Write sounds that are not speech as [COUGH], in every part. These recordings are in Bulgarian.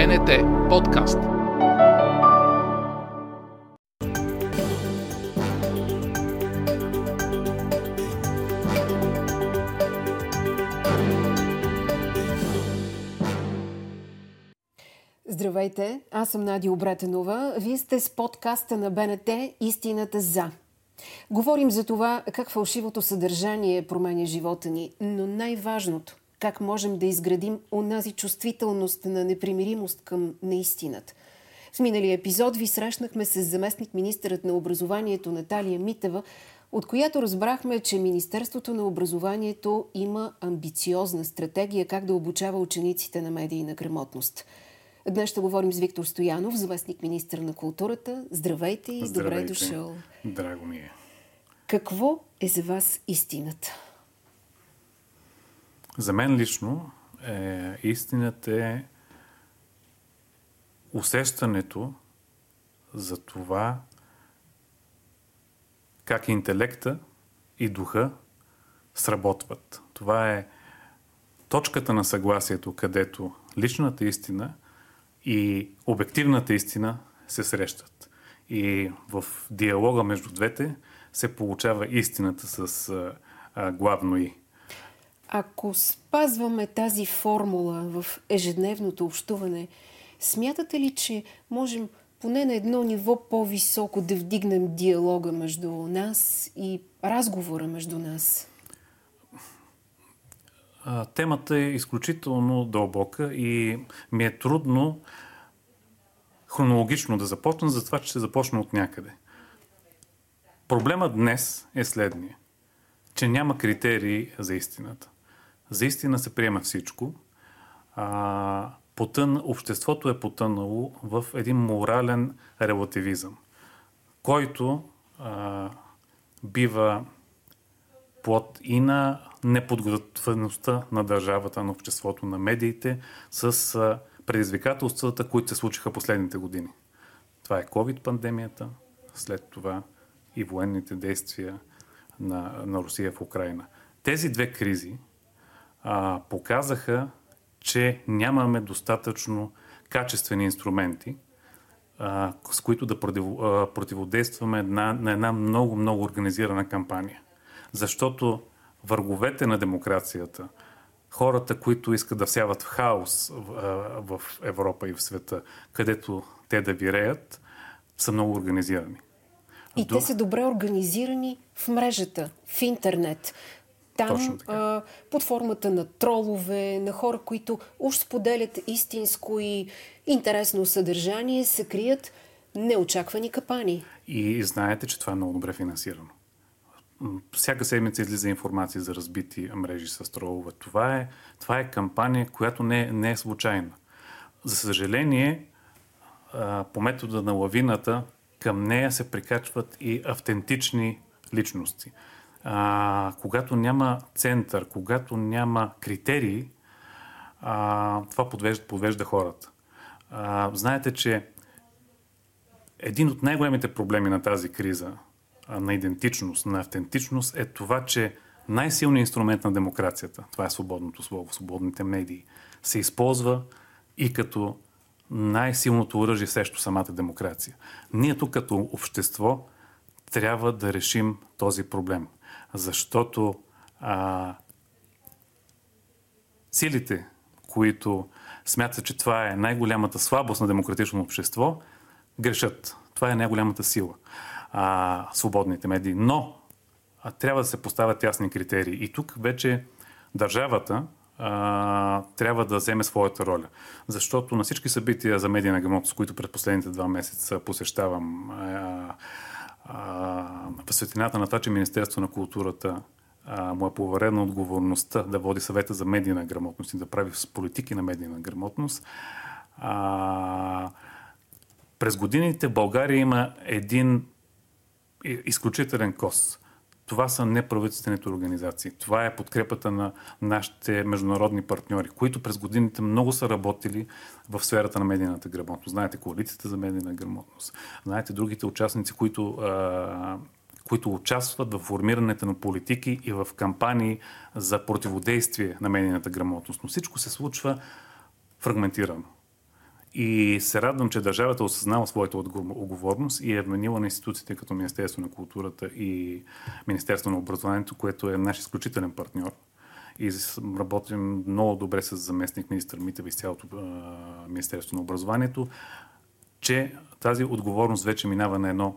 БНТ подкаст. Здравейте, аз съм Надя Обретенова. Вие сте с подкаста на БНТ Истината за. Говорим за това как фалшивото съдържание променя живота ни, но най-важното как можем да изградим онази чувствителност на непримиримост към неистината. В миналия епизод ви срещнахме с заместник министърът на образованието Наталия Митева, от която разбрахме, че Министерството на образованието има амбициозна стратегия как да обучава учениците на медийна грамотност. Днес ще говорим с Виктор Стоянов, заместник министър на културата. Здравейте и Здравейте. добре дошъл. Драго ми е. Какво е за вас истината? За мен лично е, истината е усещането за това как интелекта и духа сработват. Това е точката на съгласието, където личната истина и обективната истина се срещат. И в диалога между двете се получава истината с а, главно и. Ако спазваме тази формула в ежедневното общуване, смятате ли, че можем поне на едно ниво по-високо да вдигнем диалога между нас и разговора между нас? Темата е изключително дълбока и ми е трудно хронологично да започна, затова че ще започна от някъде. Проблемът днес е следния, че няма критерии за истината. За истина се приема всичко. А, потън, обществото е потънало в един морален релативизъм, който а, бива плод и на неподготвеността на държавата, на обществото, на медиите с а, предизвикателствата, които се случиха последните години. Това е COVID-пандемията, след това и военните действия на, на Русия в Украина. Тези две кризи а, показаха, че нямаме достатъчно качествени инструменти, а, с които да противодействаме на, на една много, много организирана кампания. Защото върговете на демокрацията, хората, които искат да всяват хаос в, в Европа и в света, където те да виреят, са много организирани. И До... те са добре организирани в мрежата, в интернет. Там, а, под формата на тролове, на хора, които уж споделят истинско и интересно съдържание, се крият неочаквани капани. И знаете, че това е много добре финансирано. Всяка седмица излиза информация за разбити мрежи с тролове. Това е, това е кампания, която не, не е случайна. За съжаление, по метода на лавината, към нея се прикачват и автентични личности а, когато няма център, когато няма критерии, а, това подвежда, подвежда хората. А, знаете, че един от най-големите проблеми на тази криза а, на идентичност, на автентичност е това, че най-силният инструмент на демокрацията, това е свободното слово, свободните медии, се използва и като най-силното оръжие срещу самата демокрация. Ние тук като общество трябва да решим този проблем защото а, силите, които смятат, че това е най-голямата слабост на демократично общество, грешат. Това е най-голямата сила. А, свободните медии. Но а, трябва да се поставят ясни критерии. И тук вече държавата а, трябва да вземе своята роля. Защото на всички събития за медийна грамотност, които през последните два месеца посещавам, а, в светлината на това, че Министерство на културата а, му е поверена отговорността да води съвета за медийна грамотност и да прави с политики на медийна грамотност, а, през годините в България има един изключителен кос това са неправителствените организации. Това е подкрепата на нашите международни партньори, които през годините много са работили в сферата на медийната грамотност. Знаете, коалицията за медийна грамотност. Знаете, другите участници, които, а, които участват в формирането на политики и в кампании за противодействие на медийната грамотност. Но всичко се случва фрагментирано. И се радвам, че държавата осъзнава своята отговорност и е вменила на институциите като Министерство на културата и Министерство на образованието, което е наш изключителен партньор. И работим много добре с заместник министър Митев и с цялото Министерство на образованието, че тази отговорност вече минава на едно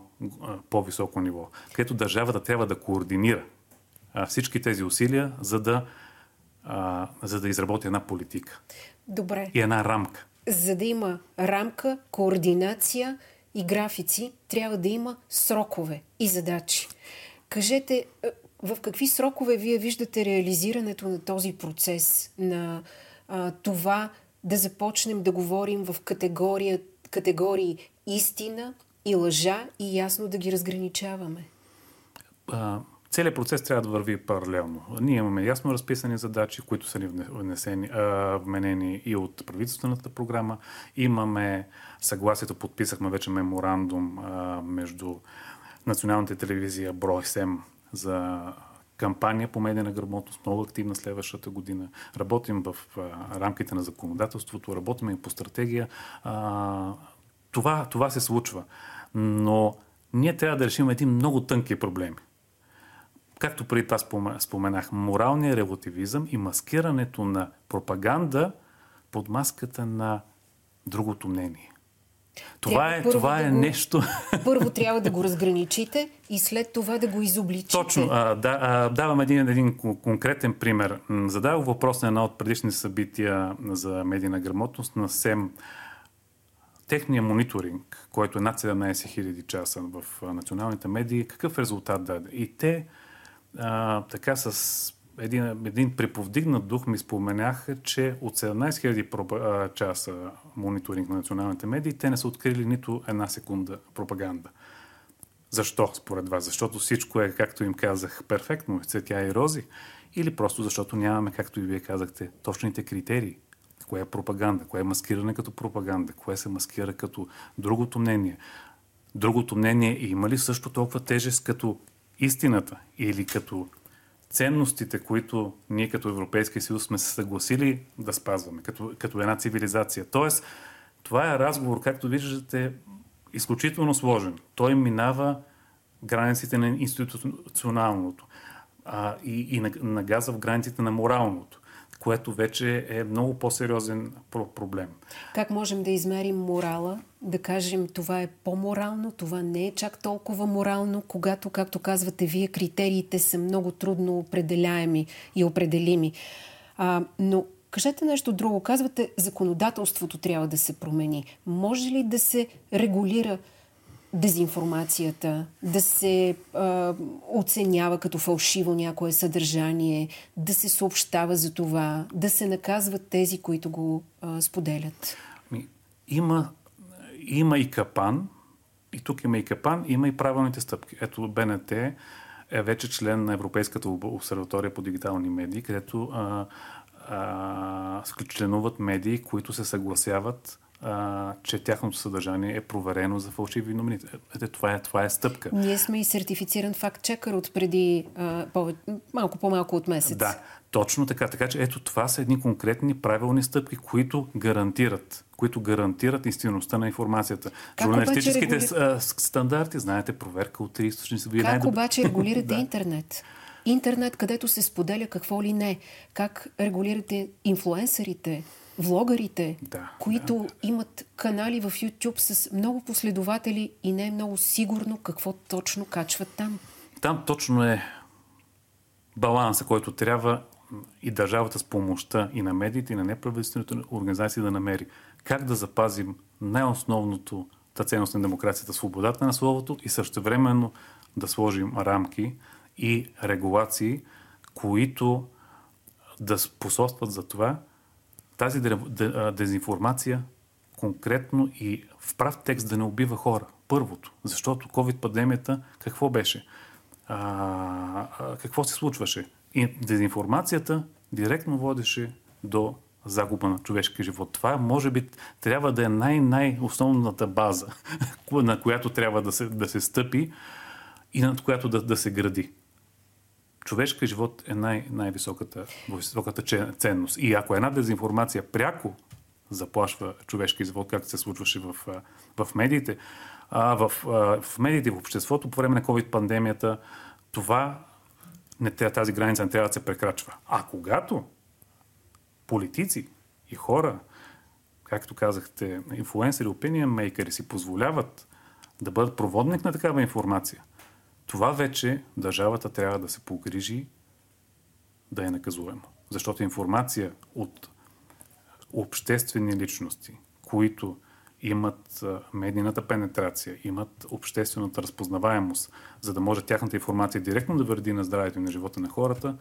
по-високо ниво, където държавата трябва да координира всички тези усилия, за да, за да изработи една политика. Добре. И една рамка. За да има рамка, координация и графици, трябва да има срокове и задачи. Кажете, в какви срокове вие виждате реализирането на този процес, на а, това да започнем да говорим в категория, категории истина и лъжа и ясно да ги разграничаваме? Целият процес трябва да върви паралелно. Ние имаме ясно разписани задачи, които са ни внесени, а, вменени и от правителствената програма. Имаме съгласието, подписахме вече меморандум а, между Националната телевизия Брой 7 за кампания по медийна грамотност, много активна следващата година. Работим в а, рамките на законодателството, работим и по стратегия. А, това, това се случва. Но ние трябва да решим един много тънки проблеми. Както преди това споменах, моралния релативизъм и маскирането на пропаганда под маската на другото мнение. Това е, това е да го, нещо. [LAUGHS] Първо трябва да го разграничите и след това да го изобличите. Точно. А, да, а, давам един, един конкретен пример. Задавах въпрос на едно от предишни събития за медийна грамотност на СЕМ. Техния мониторинг, който е над 17 000 часа в националните медии, какъв резултат даде? И те а, така с един, един приповдигнат дух ми споменаха, че от 17 000 часа мониторинг на националните медии, те не са открили нито една секунда пропаганда. Защо, според вас? Защото всичко е, както им казах, перфектно, цветя и рози? Или просто защото нямаме, както и вие казахте, точните критерии? Кое е пропаганда? Кое е маскиране като пропаганда? Кое се маскира като другото мнение? Другото мнение има ли също толкова тежест като истината или като ценностите, които ние като Европейски съюз сме се съгласили да спазваме, като, като една цивилизация. Тоест, това е разговор, както виждате, изключително сложен. Той минава границите на институционалното а, и, и нагаза в границите на моралното което вече е много по-сериозен проблем. Как можем да измерим морала? Да кажем това е по-морално, това не е чак толкова морално, когато, както казвате вие, критериите са много трудно определяеми и определими. А, но Кажете нещо друго. Казвате, законодателството трябва да се промени. Може ли да се регулира дезинформацията, да се а, оценява като фалшиво някое съдържание, да се съобщава за това, да се наказват тези, които го а, споделят? Има, има и капан, и тук има и капан, има и правилните стъпки. Ето БНТ е вече член на Европейската обсерватория по дигитални медии, където а, а, членуват медии, които се съгласяват а, че тяхното съдържание е проверено за фалшиви новини. Ете, това е, това е стъпка. Ние сме и сертифициран факт-чекър от преди а, по- малко по-малко от месец. Да, точно така. Така че ето това са едни конкретни правилни стъпки, които гарантират които гарантират истинността на информацията. Как Журналистическите регули... стандарти, знаете, проверка от три източници. Как най обаче регулирате [LAUGHS] да. интернет? Интернет, където се споделя какво ли не. Как регулирате инфлуенсърите, влогарите, да, които да. имат канали в YouTube с много последователи и не е много сигурно какво точно качват там. Там точно е баланса, който трябва и държавата с помощта и на медиите, и на неправителствените организации да намери. Как да запазим най-основното та ценност на демокрацията, свободата на словото и същевременно да сложим рамки и регулации, които да способстват за това тази дезинформация конкретно и в прав текст да не убива хора. Първото, защото COVID-пандемията какво беше? А, какво се случваше? И дезинформацията директно водеше до загуба на човешки живот. Това може би трябва да е най-най-основната база, [LAUGHS] на която трябва да се, да се стъпи и над която да, да се гради човешкият живот е най- най-високата високата ценност. И ако една дезинформация пряко заплашва човешки живот, както се случваше в, в медиите. А, в, в медиите, в обществото, по време на COVID-пандемията, това тази граница не трябва да се прекрачва. А когато политици и хора, както казахте, инфлуенсери, opinion мейкери си позволяват да бъдат проводник на такава информация, това вече държавата трябва да се погрижи да е наказуемо. Защото информация от обществени личности, които имат медийната пенетрация, имат обществената разпознаваемост, за да може тяхната информация директно да вреди на здравето и на живота на хората,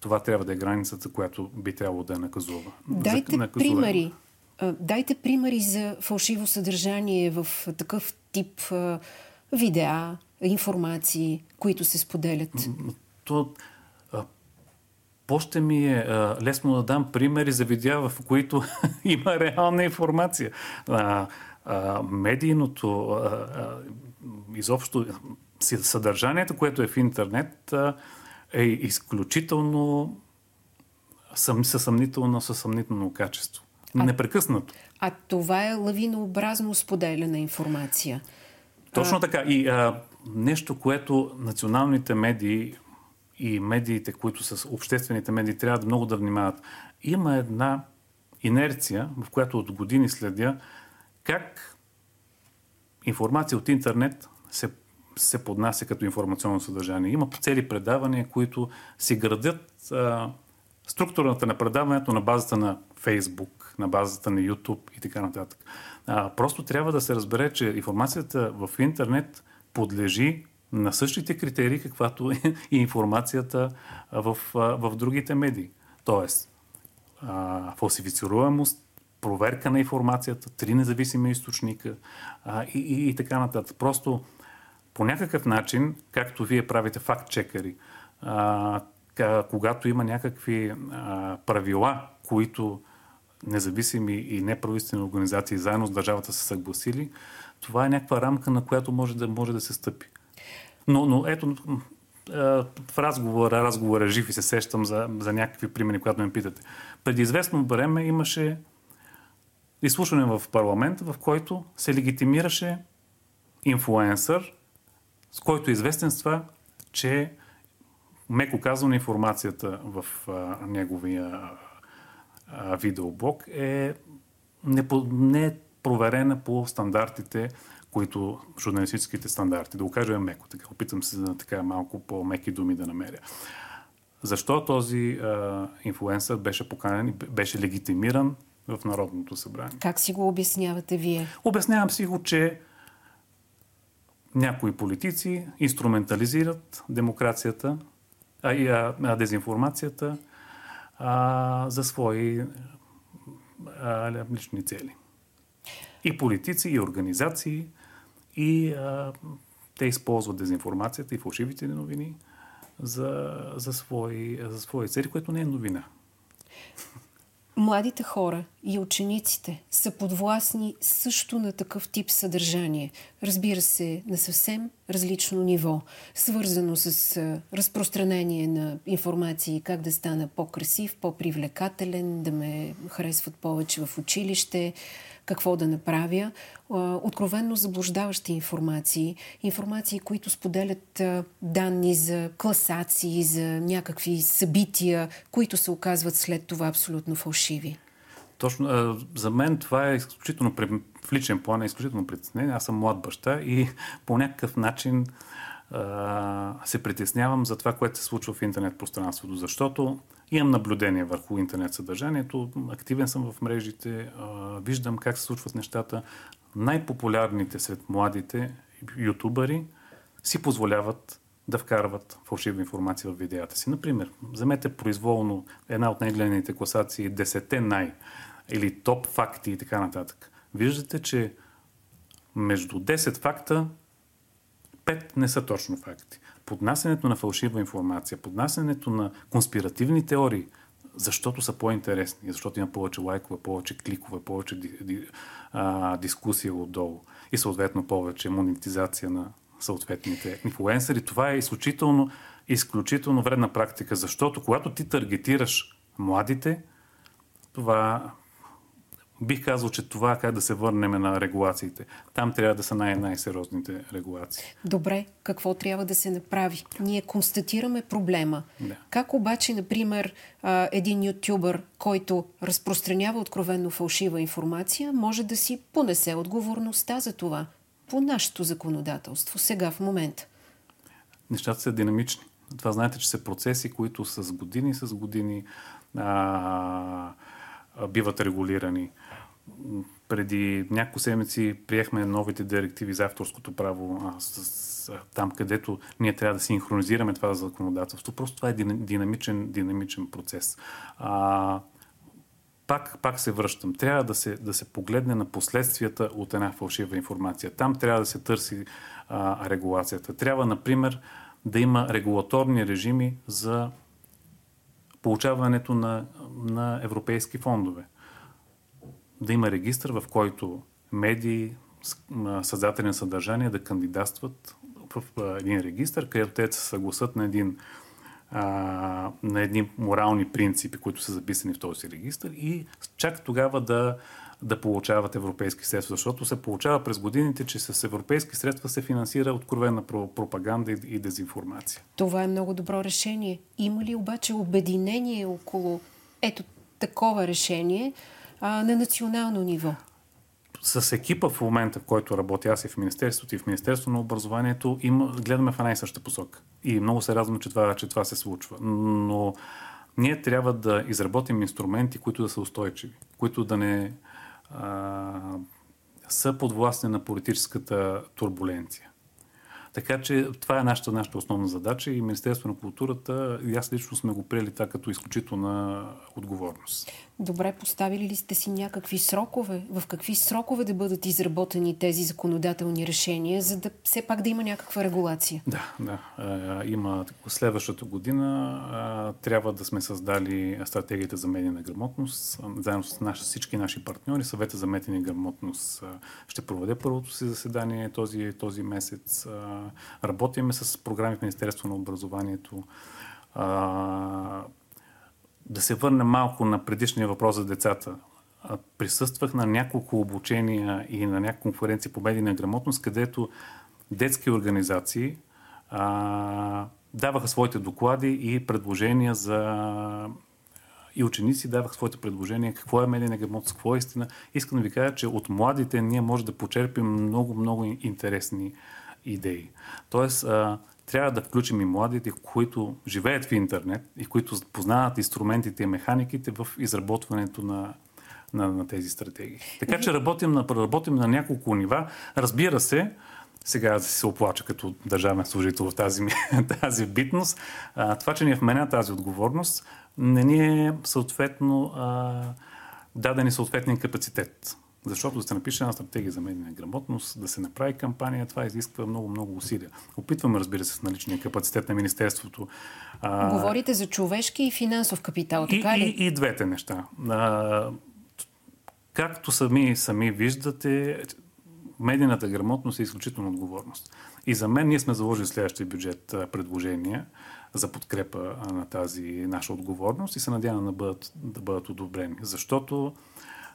това трябва да е границата, която би трябвало да е наказува. Дайте наказуема. примери. Дайте примери за фалшиво съдържание в такъв тип видеа, информации, които се споделят. То, по-ще ми е а, лесно да дам примери за видеа, в които [LAUGHS] има реална информация. А, а, медийното, а, а, изобщо съдържанието, което е в интернет, а, е изключително съм, съсъмнително, съсъмнително качество. А, Непрекъснато. А това е лавинообразно споделяна информация. Точно така. И а, нещо, което националните медии и медиите, които са обществените медии, трябва да много да внимават. Има една инерция, в която от години следя как информация от интернет се, се поднася като информационно съдържание. Има цели предавания, които си градят а, структурата на предаването на базата на Фейсбук, на базата на YouTube и така нататък. А, просто трябва да се разбере, че информацията в интернет подлежи на същите критерии, каквато е [LAUGHS] и информацията в, в другите медии. Тоест, а, фалсифицируемост, проверка на информацията, три независими източника а, и, и, и така нататък. Просто по някакъв начин, както вие правите факт-чекери, а, когато има някакви а, правила, които независими и неправителствени организации заедно с държавата са съгласили, това е някаква рамка, на която може да, може да се стъпи. Но, но ето, в разговора, разговора жив и се сещам за, за някакви примери, когато ме питате. Преди известно време имаше изслушване в парламента, в който се легитимираше инфлуенсър, с който е известен с това, че меко казано информацията в а, неговия а, видеоблог е не, не е проверена по стандартите които журналистическите стандарти, да го кажа меко, така, опитам се за така малко по-меки думи да намеря. Защо този а, инфлуенсър беше поканен и беше легитимиран в Народното събрание? Как си го обяснявате вие? Обяснявам си го, че някои политици инструментализират демокрацията а, и а, а, дезинформацията а, за свои а, лични цели. И политици, и организации и а, те използват дезинформацията и фалшивите новини за, за, свои, за свои цели, което не е новина. Младите хора и учениците са подвластни също на такъв тип съдържание. Разбира се, на съвсем различно ниво, свързано с разпространение на информации, как да стана по-красив, по-привлекателен, да ме харесват повече в училище, какво да направя. Откровенно заблуждаващи информации, информации, които споделят данни за класации, за някакви събития, които се оказват след това абсолютно фалшиви. Точно. За мен това е изключително, в личен план е изключително притеснение. Аз съм млад баща и [LAUGHS] по някакъв начин се притеснявам за това, което се случва в интернет пространството, защото имам наблюдение върху интернет съдържанието, активен съм в мрежите, виждам как се случват нещата. Най-популярните сред младите ютубъри си позволяват да вкарват фалшива информация в видеята си. Например, вземете произволно една от най-гледаните класации 10 най- или топ факти и така нататък. Виждате, че между 10 факта пет не са точно факти. Поднасянето на фалшива информация, поднасянето на конспиративни теории, защото са по-интересни, защото има повече лайкове, повече кликове, повече ди, ди, а, дискусия отдолу и съответно повече монетизация на съответните инфлуенсъри. Това е изключително, изключително вредна практика, защото когато ти таргетираш младите, това бих казал, че това е как да се върнем на регулациите. Там трябва да са най- най-сериозните регулации. Добре, какво трябва да се направи? Ние констатираме проблема. Да. Как обаче, например, един ютубър, който разпространява откровенно фалшива информация, може да си понесе отговорността за това по нашето законодателство сега в момента? Нещата са динамични. Това знаете, че са процеси, които с години с години а, биват регулирани. Преди няколко седмици приехме новите директиви за авторското право а, с, с, там, където ние трябва да синхронизираме това законодателство. Просто това е динамичен, динамичен процес. А, пак, пак се връщам. Трябва да се, да се погледне на последствията от една фалшива информация. Там трябва да се търси а, регулацията. Трябва, например, да има регулаторни режими за получаването на, на европейски фондове. Да има регистр, в който медии, създатели на съдържание да кандидатстват в един регистр, където те се съгласат на един а, на едни морални принципи, които са записани в този регистр и чак тогава да да получават европейски средства, защото се получава през годините, че с европейски средства се финансира откровена пропаганда и дезинформация. Това е много добро решение. Има ли обаче обединение около ето такова решение а, на национално ниво? с екипа в момента, в който работя аз и в Министерството, и в Министерството на образованието, има, гледаме в една и съща посока. И много се радвам, че това, че това се случва. Но ние трябва да изработим инструменти, които да са устойчиви, които да не а, са подвластни на политическата турбуленция. Така че това е нашата, нашата основна задача и Министерство на културата и аз лично сме го приели така като изключителна отговорност. Добре, поставили ли сте си някакви срокове? В какви срокове да бъдат изработени тези законодателни решения, за да все пак да има някаква регулация? Да, да. има следващата година трябва да сме създали стратегията за медийна грамотност. Заедно с наши, всички наши партньори, съвета за медийна грамотност ще проведе първото си заседание този, този месец. Работиме с програми в Министерство на образованието да се върнем малко на предишния въпрос за децата. Присъствах на няколко обучения и на няколко конференции по медийна грамотност, където детски организации а, даваха своите доклади и предложения за и ученици даваха своите предложения какво е медийна грамотност, какво е истина. Искам да ви кажа, че от младите ние може да почерпим много, много интересни идеи. Тоест, а, трябва да включим и младите, които живеят в интернет и които познават инструментите и механиките в изработването на, на, на тези стратегии. Така че работим на, работим на няколко нива. Разбира се, сега се оплача като държавен служител в тази, [LAUGHS] тази битност. А, това, че ни е вменя тази отговорност, не ни е съответно а, дадени съответния капацитет. Защото да се напише една стратегия за медийна грамотност, да се направи кампания, това изисква много-много усилия. Опитваме, разбира се, с наличния капацитет на Министерството. А... Говорите за човешки и финансов капитал, така и, ли? И, и двете неща. А, както сами, сами виждате, медийната грамотност е изключително отговорност. И за мен ние сме заложили следващия бюджет предложения за подкрепа на тази наша отговорност и се надявам да бъдат, да бъдат одобрени. Защото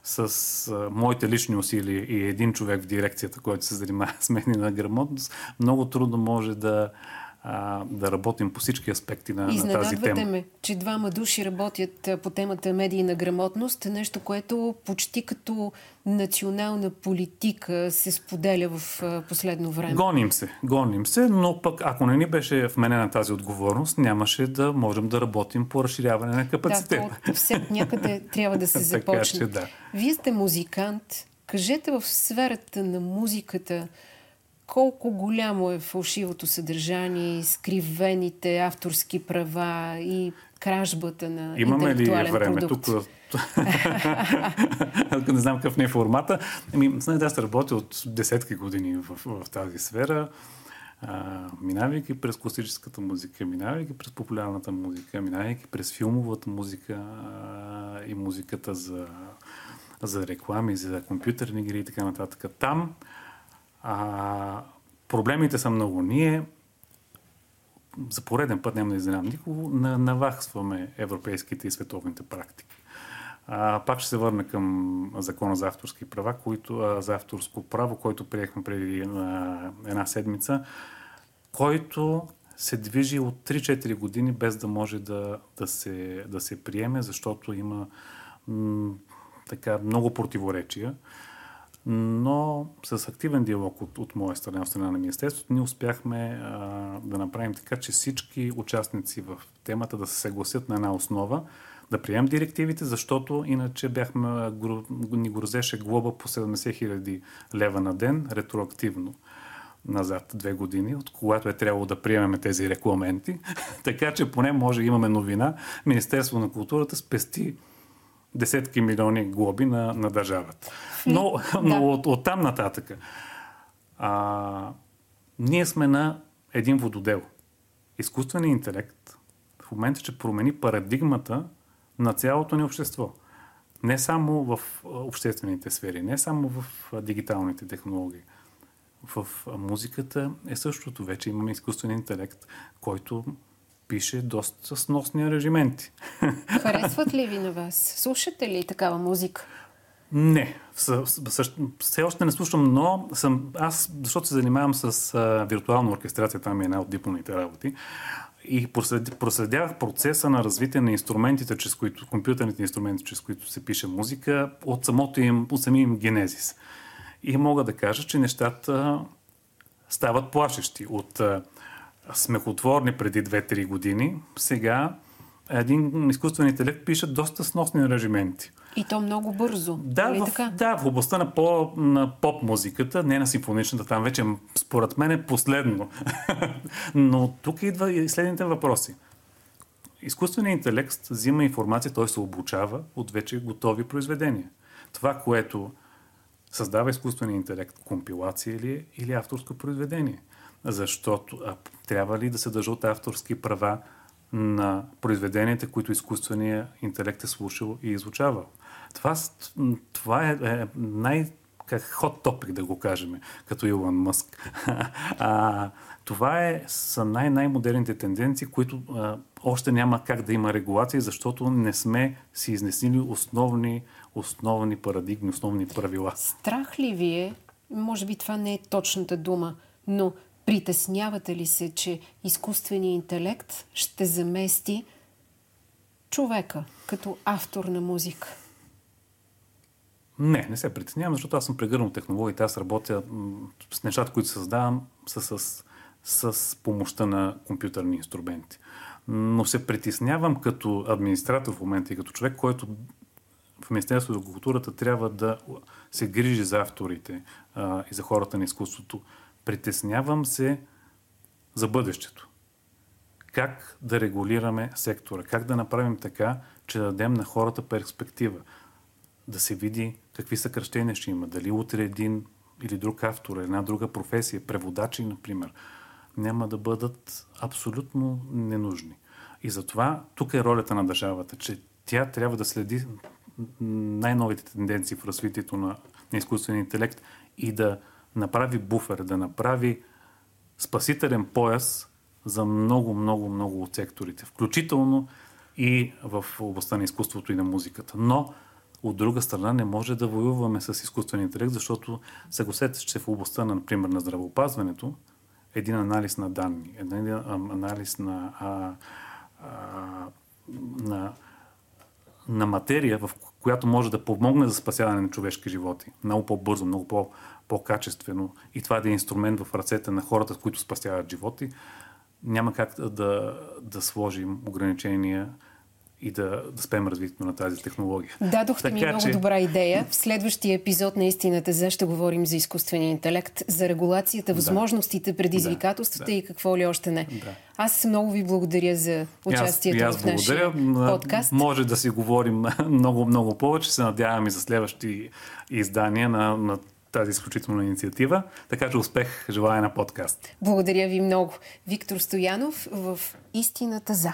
с а, моите лични усилия и един човек в дирекцията, който се занимава с мен на грамотност, много трудно може да, а, да работим по всички аспекти на, на тази тема. ме, че двама души работят по темата медийна грамотност, нещо, което почти като национална политика се споделя в последно време. Гоним се, гоним се, но пък ако не ни беше вменена тази отговорност, нямаше да можем да работим по разширяване на капацитета. Да, все някъде трябва да се [LAUGHS] започне. така, че, да. Вие сте музикант. Кажете в сферата на музиката, колко голямо е фалшивото съдържание, изкривените авторски права и кражбата на Имаме интелектуален ли време продукт? тук? [LAUGHS] не знам какъв не е формата. Ами, знаете, аз работя от десетки години в, в тази сфера. А, минавайки през класическата музика, минавайки през популярната музика, минавайки през филмовата музика а, и музиката за, за реклами, за компютърни игри и така нататък. Там а, проблемите са много. Ние за пореден път, няма да изненадам никого, навахсваме европейските и световните практики. А, пак ще се върна към закона за авторски права, които, а, за авторско право, който приехме преди а, една седмица, който се движи от 3-4 години без да може да, да, се, да се приеме, защото има м, така много противоречия. Но с активен диалог от, от моя страна, от страна на Министерството, ние успяхме а, да направим така, че всички участници в темата да се съгласят на една основа, да приемем директивите, защото иначе бяхме, ни грозеше глоба по 70 хиляди лева на ден, ретроактивно назад две години, от когато е трябвало да приемеме тези регламенти. [LAUGHS] така че поне може имаме новина. Министерство на културата спести десетки милиони глоби на, на държавата. Но, [LAUGHS] но да. от, от там нататък. А, ние сме на един вододел. Изкуственият интелект в момента ще промени парадигмата на цялото ни общество. Не само в обществените сфери, не само в дигиталните технологии. В музиката е същото. Вече имаме изкуствен интелект, който пише доста сносни режименти. [LAUGHS] Харесват ли ви на вас? Слушате ли такава музика? Не, все още не слушам, но съм, аз, защото се занимавам с а, виртуална оркестрация, там е една от дипломните работи, и проследявах процеса на развитие на инструментите, чрез които, компютърните инструменти, чрез които се пише музика, от самото им, от самия им генезис. И мога да кажа, че нещата стават плашещи. От смехотворни преди 2-3 години, сега един изкуствен интелект пише доста сносни режименти. И то много бързо. Да, нали в, така? да в областта на, по, на поп-музиката, не на симфоничната, там вече според мен е последно. [LAUGHS] Но тук идва и следните въпроси. Изкуственият интелект взима информация, той се обучава от вече готови произведения. Това, което създава изкуственият интелект, компилация ли е или авторско произведение? Защото а, трябва ли да се държат авторски права на произведенията, които изкуственият интелект е слушал и изучавал? Това, това е, е най- как хот топик, да го кажем, като Илон Мъск. [LAUGHS] а, това е, са най- най-модерните тенденции, които а, още няма как да има регулации, защото не сме си изнесли основни, основни парадигми, основни правила. Страх ли ви е, може би това не е точната дума, но притеснявате ли се, че изкуственият интелект ще замести човека като автор на музика? Не, не се притеснявам, защото аз съм прегърнал технологиите. Аз работя с нещата, които създавам, с, с, с помощта на компютърни инструменти. Но се притеснявам като администратор в момента и като човек, който в Министерството на културата трябва да се грижи за авторите а, и за хората на изкуството. Притеснявам се за бъдещето. Как да регулираме сектора? Как да направим така, че да дадем на хората перспектива? Да се види какви съкръщения ще има. Дали утре един или друг автор, една друга професия, преводачи, например, няма да бъдат абсолютно ненужни. И затова тук е ролята на държавата, че тя трябва да следи най-новите тенденции в развитието на, на изкуствения интелект и да направи буфер, да направи спасителен пояс за много, много, много от секторите, включително и в областта на изкуството и на музиката. Но от друга страна не може да воюваме с изкуствен интелект, защото съгласете че в областта, на, например, на здравеопазването, един анализ на данни, един анализ на, а, а, на, на материя, в която може да помогне за спасяване на човешки животи. Много по-бързо, много по- по-качествено. И това да е инструмент в ръцете на хората, които спасяват животи. Няма как да, да сложим ограничения и да, да спеем развитието на тази технология. Дадохте така, ми много че... добра идея. В следващия епизод на Истината за ще говорим за изкуствения интелект, за регулацията, възможностите, предизвикателствата да, да. и какво ли още не. Да. Аз много ви благодаря за участието аз, аз в нашия благодаря. подкаст. Може да си говорим [LAUGHS] много, много повече. Се надявам и за следващи издания на, на тази изключителна инициатива. Така че успех желая на подкаст. Благодаря ви много. Виктор Стоянов в Истината за.